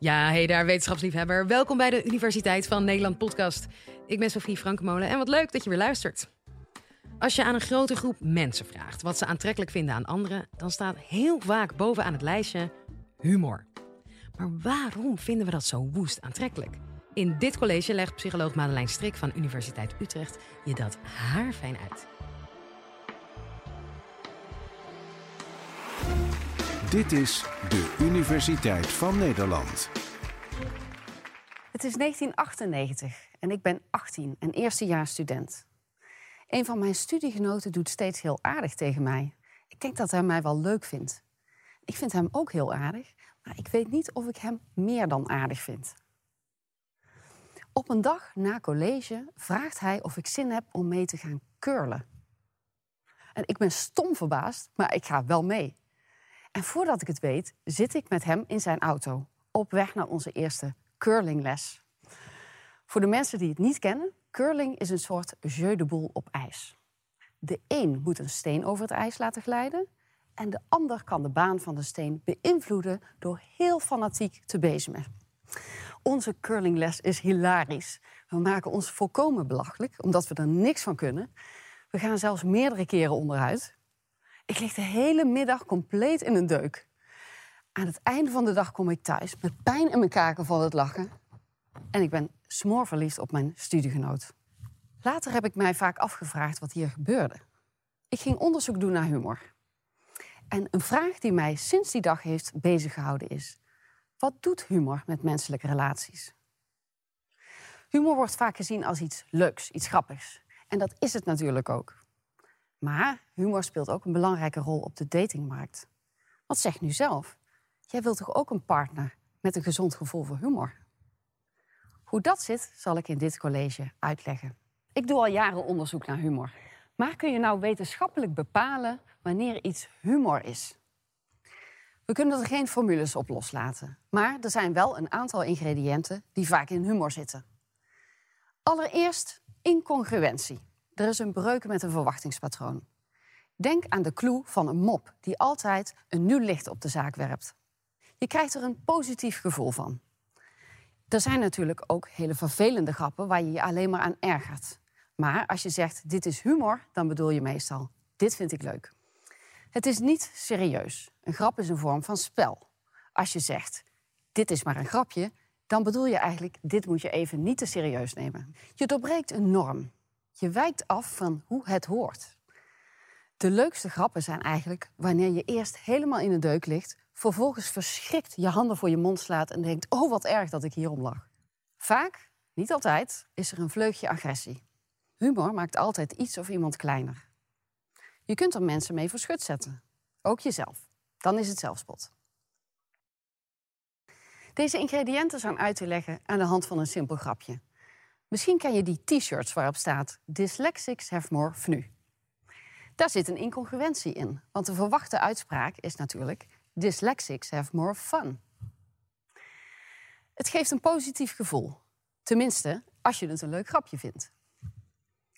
Ja, hey daar, wetenschapsliefhebber. Welkom bij de Universiteit van Nederland podcast. Ik ben Sofie Frankemolen en wat leuk dat je weer luistert. Als je aan een grote groep mensen vraagt wat ze aantrekkelijk vinden aan anderen, dan staat heel vaak bovenaan het lijstje humor. Maar waarom vinden we dat zo woest aantrekkelijk? In dit college legt psycholoog Madeleine Strik van Universiteit Utrecht je dat haarfijn uit. Dit is de Universiteit van Nederland. Het is 1998 en ik ben 18 en eerstejaars student. Een van mijn studiegenoten doet steeds heel aardig tegen mij. Ik denk dat hij mij wel leuk vindt. Ik vind hem ook heel aardig, maar ik weet niet of ik hem meer dan aardig vind. Op een dag na college vraagt hij of ik zin heb om mee te gaan curlen. En ik ben stom verbaasd, maar ik ga wel mee. En voordat ik het weet, zit ik met hem in zijn auto op weg naar onze eerste curlingles. Voor de mensen die het niet kennen, curling is een soort jeu de boule op ijs. De een moet een steen over het ijs laten glijden en de ander kan de baan van de steen beïnvloeden door heel fanatiek te bezemen. Onze curlingles is hilarisch. We maken ons volkomen belachelijk, omdat we er niks van kunnen. We gaan zelfs meerdere keren onderuit. Ik lig de hele middag compleet in een deuk. Aan het einde van de dag kom ik thuis met pijn in mijn kaken van het lachen. En ik ben smoorverliefd op mijn studiegenoot. Later heb ik mij vaak afgevraagd wat hier gebeurde. Ik ging onderzoek doen naar humor. En een vraag die mij sinds die dag heeft beziggehouden is: wat doet humor met menselijke relaties? Humor wordt vaak gezien als iets leuks, iets grappigs. En dat is het natuurlijk ook. Maar humor speelt ook een belangrijke rol op de datingmarkt. Wat zeg nu zelf? Jij wilt toch ook een partner met een gezond gevoel voor humor? Hoe dat zit, zal ik in dit college uitleggen. Ik doe al jaren onderzoek naar humor. Maar kun je nou wetenschappelijk bepalen wanneer iets humor is? We kunnen er geen formules op loslaten. Maar er zijn wel een aantal ingrediënten die vaak in humor zitten. Allereerst incongruentie. Er is een breuk met een verwachtingspatroon. Denk aan de clue van een mop die altijd een nieuw licht op de zaak werpt. Je krijgt er een positief gevoel van. Er zijn natuurlijk ook hele vervelende grappen waar je je alleen maar aan ergert. Maar als je zegt dit is humor, dan bedoel je meestal dit vind ik leuk. Het is niet serieus. Een grap is een vorm van spel. Als je zegt dit is maar een grapje, dan bedoel je eigenlijk dit moet je even niet te serieus nemen. Je doorbreekt een norm. Je wijkt af van hoe het hoort. De leukste grappen zijn eigenlijk wanneer je eerst helemaal in de deuk ligt, vervolgens verschrikt je handen voor je mond slaat en denkt: Oh, wat erg dat ik hierom lag. Vaak, niet altijd, is er een vleugje agressie. Humor maakt altijd iets of iemand kleiner. Je kunt er mensen mee voor schut zetten, ook jezelf. Dan is het zelfspot. Deze ingrediënten zijn uit te leggen aan de hand van een simpel grapje. Misschien ken je die t-shirts waarop staat Dyslexics have more fnu. Daar zit een incongruentie in, want de verwachte uitspraak is natuurlijk Dyslexics have more fun. Het geeft een positief gevoel, tenminste als je het een leuk grapje vindt.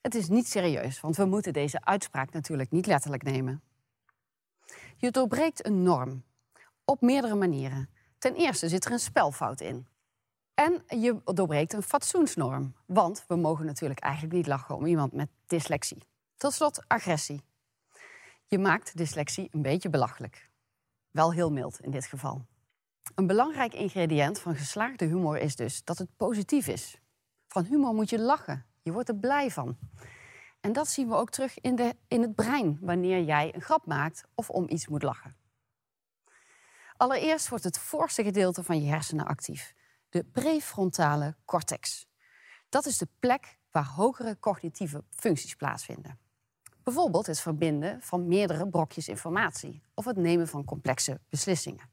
Het is niet serieus, want we moeten deze uitspraak natuurlijk niet letterlijk nemen. Je doorbreekt een norm op meerdere manieren. Ten eerste zit er een spelfout in. En je doorbreekt een fatsoensnorm. Want we mogen natuurlijk eigenlijk niet lachen om iemand met dyslexie. Tot slot agressie. Je maakt dyslexie een beetje belachelijk. Wel heel mild in dit geval. Een belangrijk ingrediënt van geslaagde humor is dus dat het positief is. Van humor moet je lachen. Je wordt er blij van. En dat zien we ook terug in, de, in het brein wanneer jij een grap maakt of om iets moet lachen. Allereerst wordt het voorste gedeelte van je hersenen actief de prefrontale cortex. Dat is de plek waar hogere cognitieve functies plaatsvinden. Bijvoorbeeld het verbinden van meerdere brokjes informatie of het nemen van complexe beslissingen.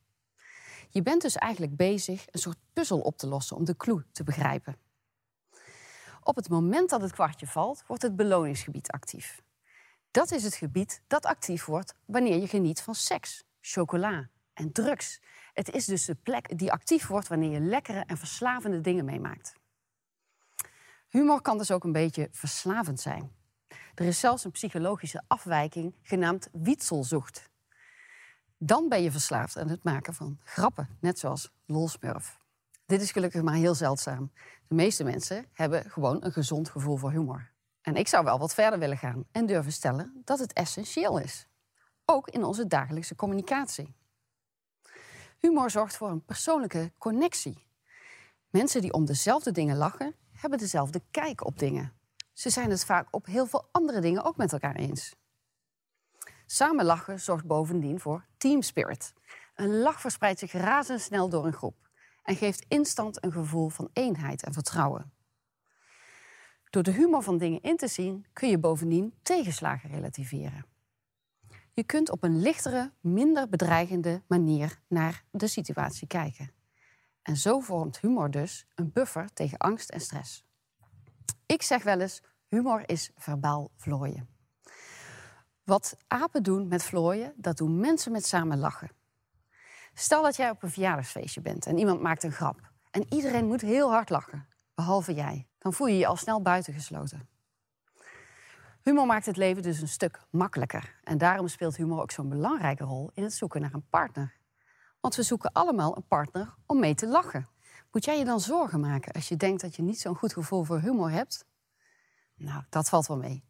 Je bent dus eigenlijk bezig een soort puzzel op te lossen om de clue te begrijpen. Op het moment dat het kwartje valt, wordt het beloningsgebied actief. Dat is het gebied dat actief wordt wanneer je geniet van seks, chocola en drugs het is dus de plek die actief wordt wanneer je lekkere en verslavende dingen meemaakt. Humor kan dus ook een beetje verslavend zijn. Er is zelfs een psychologische afwijking genaamd wietselzocht. Dan ben je verslaafd aan het maken van grappen, net zoals lolsmurf. Dit is gelukkig maar heel zeldzaam. De meeste mensen hebben gewoon een gezond gevoel voor humor. En ik zou wel wat verder willen gaan en durven stellen dat het essentieel is. Ook in onze dagelijkse communicatie. Humor zorgt voor een persoonlijke connectie. Mensen die om dezelfde dingen lachen, hebben dezelfde kijk op dingen. Ze zijn het vaak op heel veel andere dingen ook met elkaar eens. Samen lachen zorgt bovendien voor team spirit. Een lach verspreidt zich razendsnel door een groep en geeft instant een gevoel van eenheid en vertrouwen. Door de humor van dingen in te zien kun je bovendien tegenslagen relativeren. Je kunt op een lichtere, minder bedreigende manier naar de situatie kijken. En zo vormt humor dus een buffer tegen angst en stress. Ik zeg wel eens, humor is verbaal vlooien. Wat apen doen met vlooien, dat doen mensen met samen lachen. Stel dat jij op een verjaardagsfeestje bent en iemand maakt een grap. En iedereen moet heel hard lachen, behalve jij. Dan voel je je al snel buitengesloten. Humor maakt het leven dus een stuk makkelijker. En daarom speelt humor ook zo'n belangrijke rol in het zoeken naar een partner. Want we zoeken allemaal een partner om mee te lachen. Moet jij je dan zorgen maken als je denkt dat je niet zo'n goed gevoel voor humor hebt? Nou, dat valt wel mee.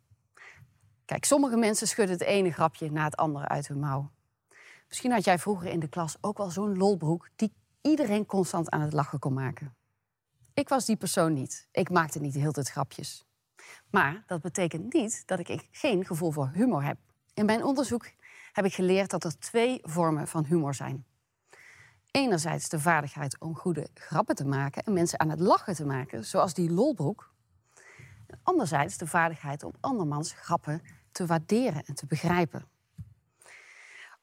Kijk, sommige mensen schudden het ene grapje na het andere uit hun mouw. Misschien had jij vroeger in de klas ook wel zo'n lolbroek die iedereen constant aan het lachen kon maken. Ik was die persoon niet. Ik maakte niet de hele tijd grapjes. Maar dat betekent niet dat ik geen gevoel voor humor heb. In mijn onderzoek heb ik geleerd dat er twee vormen van humor zijn. Enerzijds de vaardigheid om goede grappen te maken en mensen aan het lachen te maken, zoals die lolbroek. Anderzijds de vaardigheid om andermans grappen te waarderen en te begrijpen.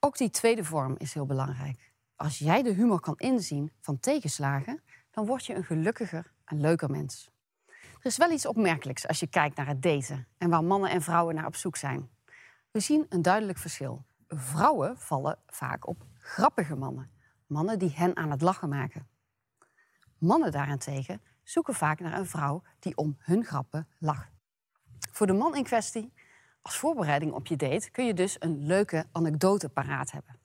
Ook die tweede vorm is heel belangrijk. Als jij de humor kan inzien van tegenslagen, dan word je een gelukkiger en leuker mens. Er is wel iets opmerkelijks als je kijkt naar het daten en waar mannen en vrouwen naar op zoek zijn. We zien een duidelijk verschil. Vrouwen vallen vaak op grappige mannen, mannen die hen aan het lachen maken. Mannen daarentegen zoeken vaak naar een vrouw die om hun grappen lacht. Voor de man in kwestie, als voorbereiding op je date, kun je dus een leuke anekdote paraat hebben.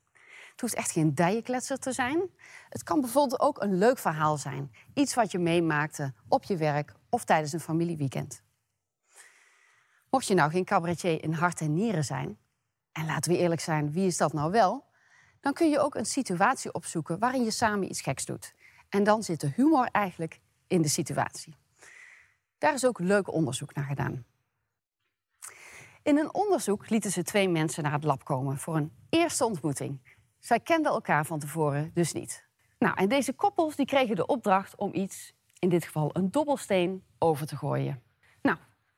Het hoeft echt geen dijenkletser te zijn. Het kan bijvoorbeeld ook een leuk verhaal zijn. Iets wat je meemaakte op je werk of tijdens een familieweekend. Mocht je nou geen cabaretier in hart en nieren zijn, en laten we eerlijk zijn, wie is dat nou wel? Dan kun je ook een situatie opzoeken waarin je samen iets geks doet. En dan zit de humor eigenlijk in de situatie. Daar is ook leuk onderzoek naar gedaan. In een onderzoek lieten ze twee mensen naar het lab komen voor een eerste ontmoeting. Zij kenden elkaar van tevoren dus niet. Nou, en deze koppels die kregen de opdracht om iets, in dit geval een dobbelsteen, over te gooien. Nou,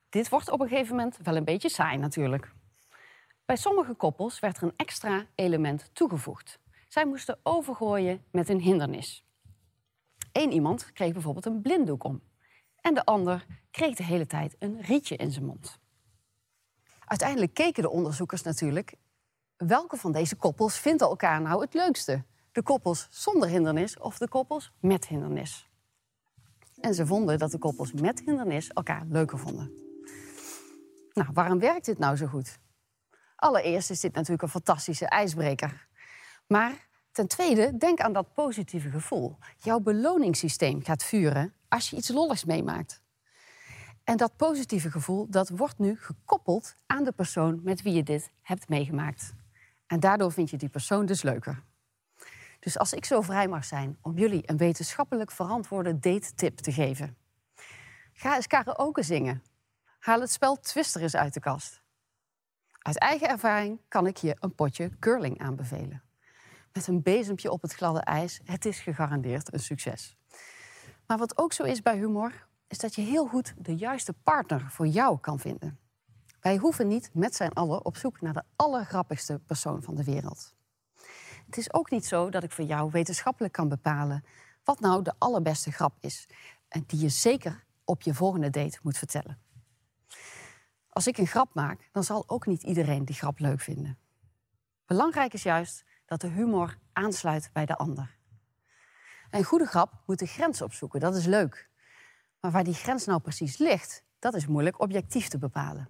dit wordt op een gegeven moment wel een beetje saai natuurlijk. Bij sommige koppels werd er een extra element toegevoegd. Zij moesten overgooien met een hindernis. Eén iemand kreeg bijvoorbeeld een blinddoek om. En de ander kreeg de hele tijd een rietje in zijn mond. Uiteindelijk keken de onderzoekers natuurlijk welke van deze koppels vinden elkaar nou het leukste? De koppels zonder hindernis of de koppels met hindernis? En ze vonden dat de koppels met hindernis elkaar leuker vonden. Nou, waarom werkt dit nou zo goed? Allereerst is dit natuurlijk een fantastische ijsbreker. Maar ten tweede, denk aan dat positieve gevoel. Jouw beloningssysteem gaat vuren als je iets lolligs meemaakt. En dat positieve gevoel dat wordt nu gekoppeld aan de persoon met wie je dit hebt meegemaakt. En daardoor vind je die persoon dus leuker. Dus als ik zo vrij mag zijn om jullie een wetenschappelijk verantwoorde date-tip te geven. Ga eens karaoke zingen. Haal het spel Twister eens uit de kast. Uit eigen ervaring kan ik je een potje curling aanbevelen. Met een bezempje op het gladde ijs, het is gegarandeerd een succes. Maar wat ook zo is bij humor, is dat je heel goed de juiste partner voor jou kan vinden. Wij hoeven niet met z'n allen op zoek naar de allergrappigste persoon van de wereld. Het is ook niet zo dat ik voor jou wetenschappelijk kan bepalen wat nou de allerbeste grap is en die je zeker op je volgende date moet vertellen. Als ik een grap maak, dan zal ook niet iedereen die grap leuk vinden. Belangrijk is juist dat de humor aansluit bij de ander. Een goede grap moet de grens opzoeken, dat is leuk. Maar waar die grens nou precies ligt, dat is moeilijk objectief te bepalen.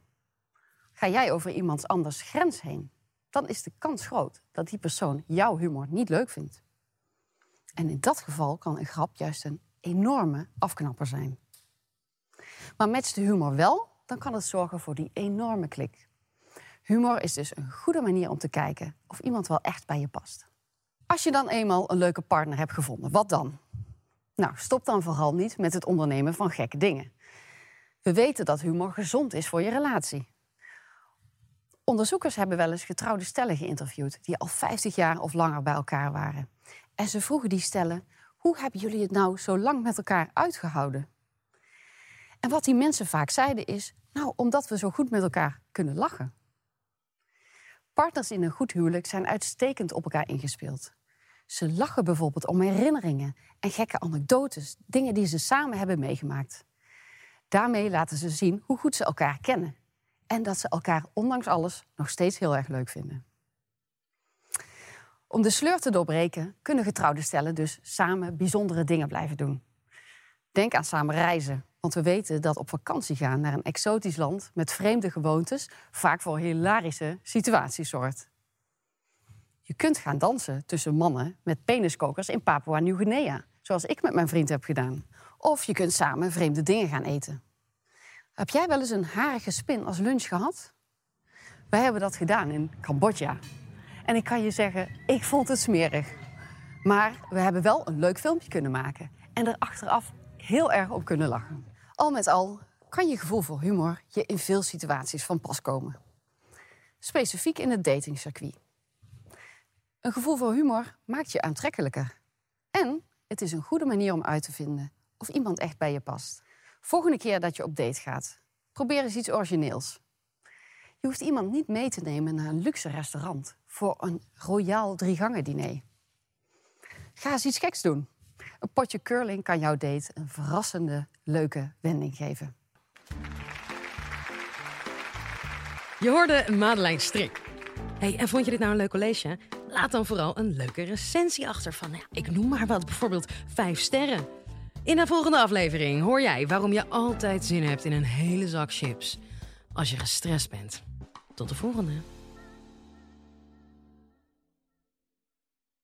Ga jij over iemands anders grens heen, dan is de kans groot dat die persoon jouw humor niet leuk vindt. En in dat geval kan een grap juist een enorme afknapper zijn. Maar matcht de humor wel, dan kan het zorgen voor die enorme klik. Humor is dus een goede manier om te kijken of iemand wel echt bij je past. Als je dan eenmaal een leuke partner hebt gevonden, wat dan? Nou, stop dan vooral niet met het ondernemen van gekke dingen. We weten dat humor gezond is voor je relatie. Onderzoekers hebben wel eens getrouwde stellen geïnterviewd die al 50 jaar of langer bij elkaar waren. En ze vroegen die stellen: hoe hebben jullie het nou zo lang met elkaar uitgehouden? En wat die mensen vaak zeiden is: nou, omdat we zo goed met elkaar kunnen lachen. Partners in een goed huwelijk zijn uitstekend op elkaar ingespeeld. Ze lachen bijvoorbeeld om herinneringen en gekke anekdotes, dingen die ze samen hebben meegemaakt. Daarmee laten ze zien hoe goed ze elkaar kennen en dat ze elkaar ondanks alles nog steeds heel erg leuk vinden. Om de sleur te doorbreken kunnen getrouwde stellen dus samen bijzondere dingen blijven doen. Denk aan samen reizen, want we weten dat op vakantie gaan naar een exotisch land met vreemde gewoontes vaak voor hilarische situaties zorgt. Je kunt gaan dansen tussen mannen met peniskokers in Papua Nieuw-Guinea, zoals ik met mijn vriend heb gedaan. Of je kunt samen vreemde dingen gaan eten. Heb jij wel eens een harige spin als lunch gehad? Wij hebben dat gedaan in Cambodja. En ik kan je zeggen, ik vond het smerig. Maar we hebben wel een leuk filmpje kunnen maken en er achteraf heel erg op kunnen lachen. Al met al kan je gevoel voor humor je in veel situaties van pas komen. Specifiek in het datingcircuit. Een gevoel voor humor maakt je aantrekkelijker. En het is een goede manier om uit te vinden of iemand echt bij je past. Volgende keer dat je op date gaat, probeer eens iets origineels. Je hoeft iemand niet mee te nemen naar een luxe restaurant voor een royaal gangen diner. Ga eens iets geks doen. Een potje curling kan jouw date een verrassende, leuke wending geven. Je hoorde Madeleine Strik. Hey, en vond je dit nou een leuk college? Laat dan vooral een leuke recensie achter van, ja, ik noem maar wat, bijvoorbeeld vijf sterren. In de volgende aflevering hoor jij waarom je altijd zin hebt in een hele zak chips als je gestrest bent. Tot de volgende.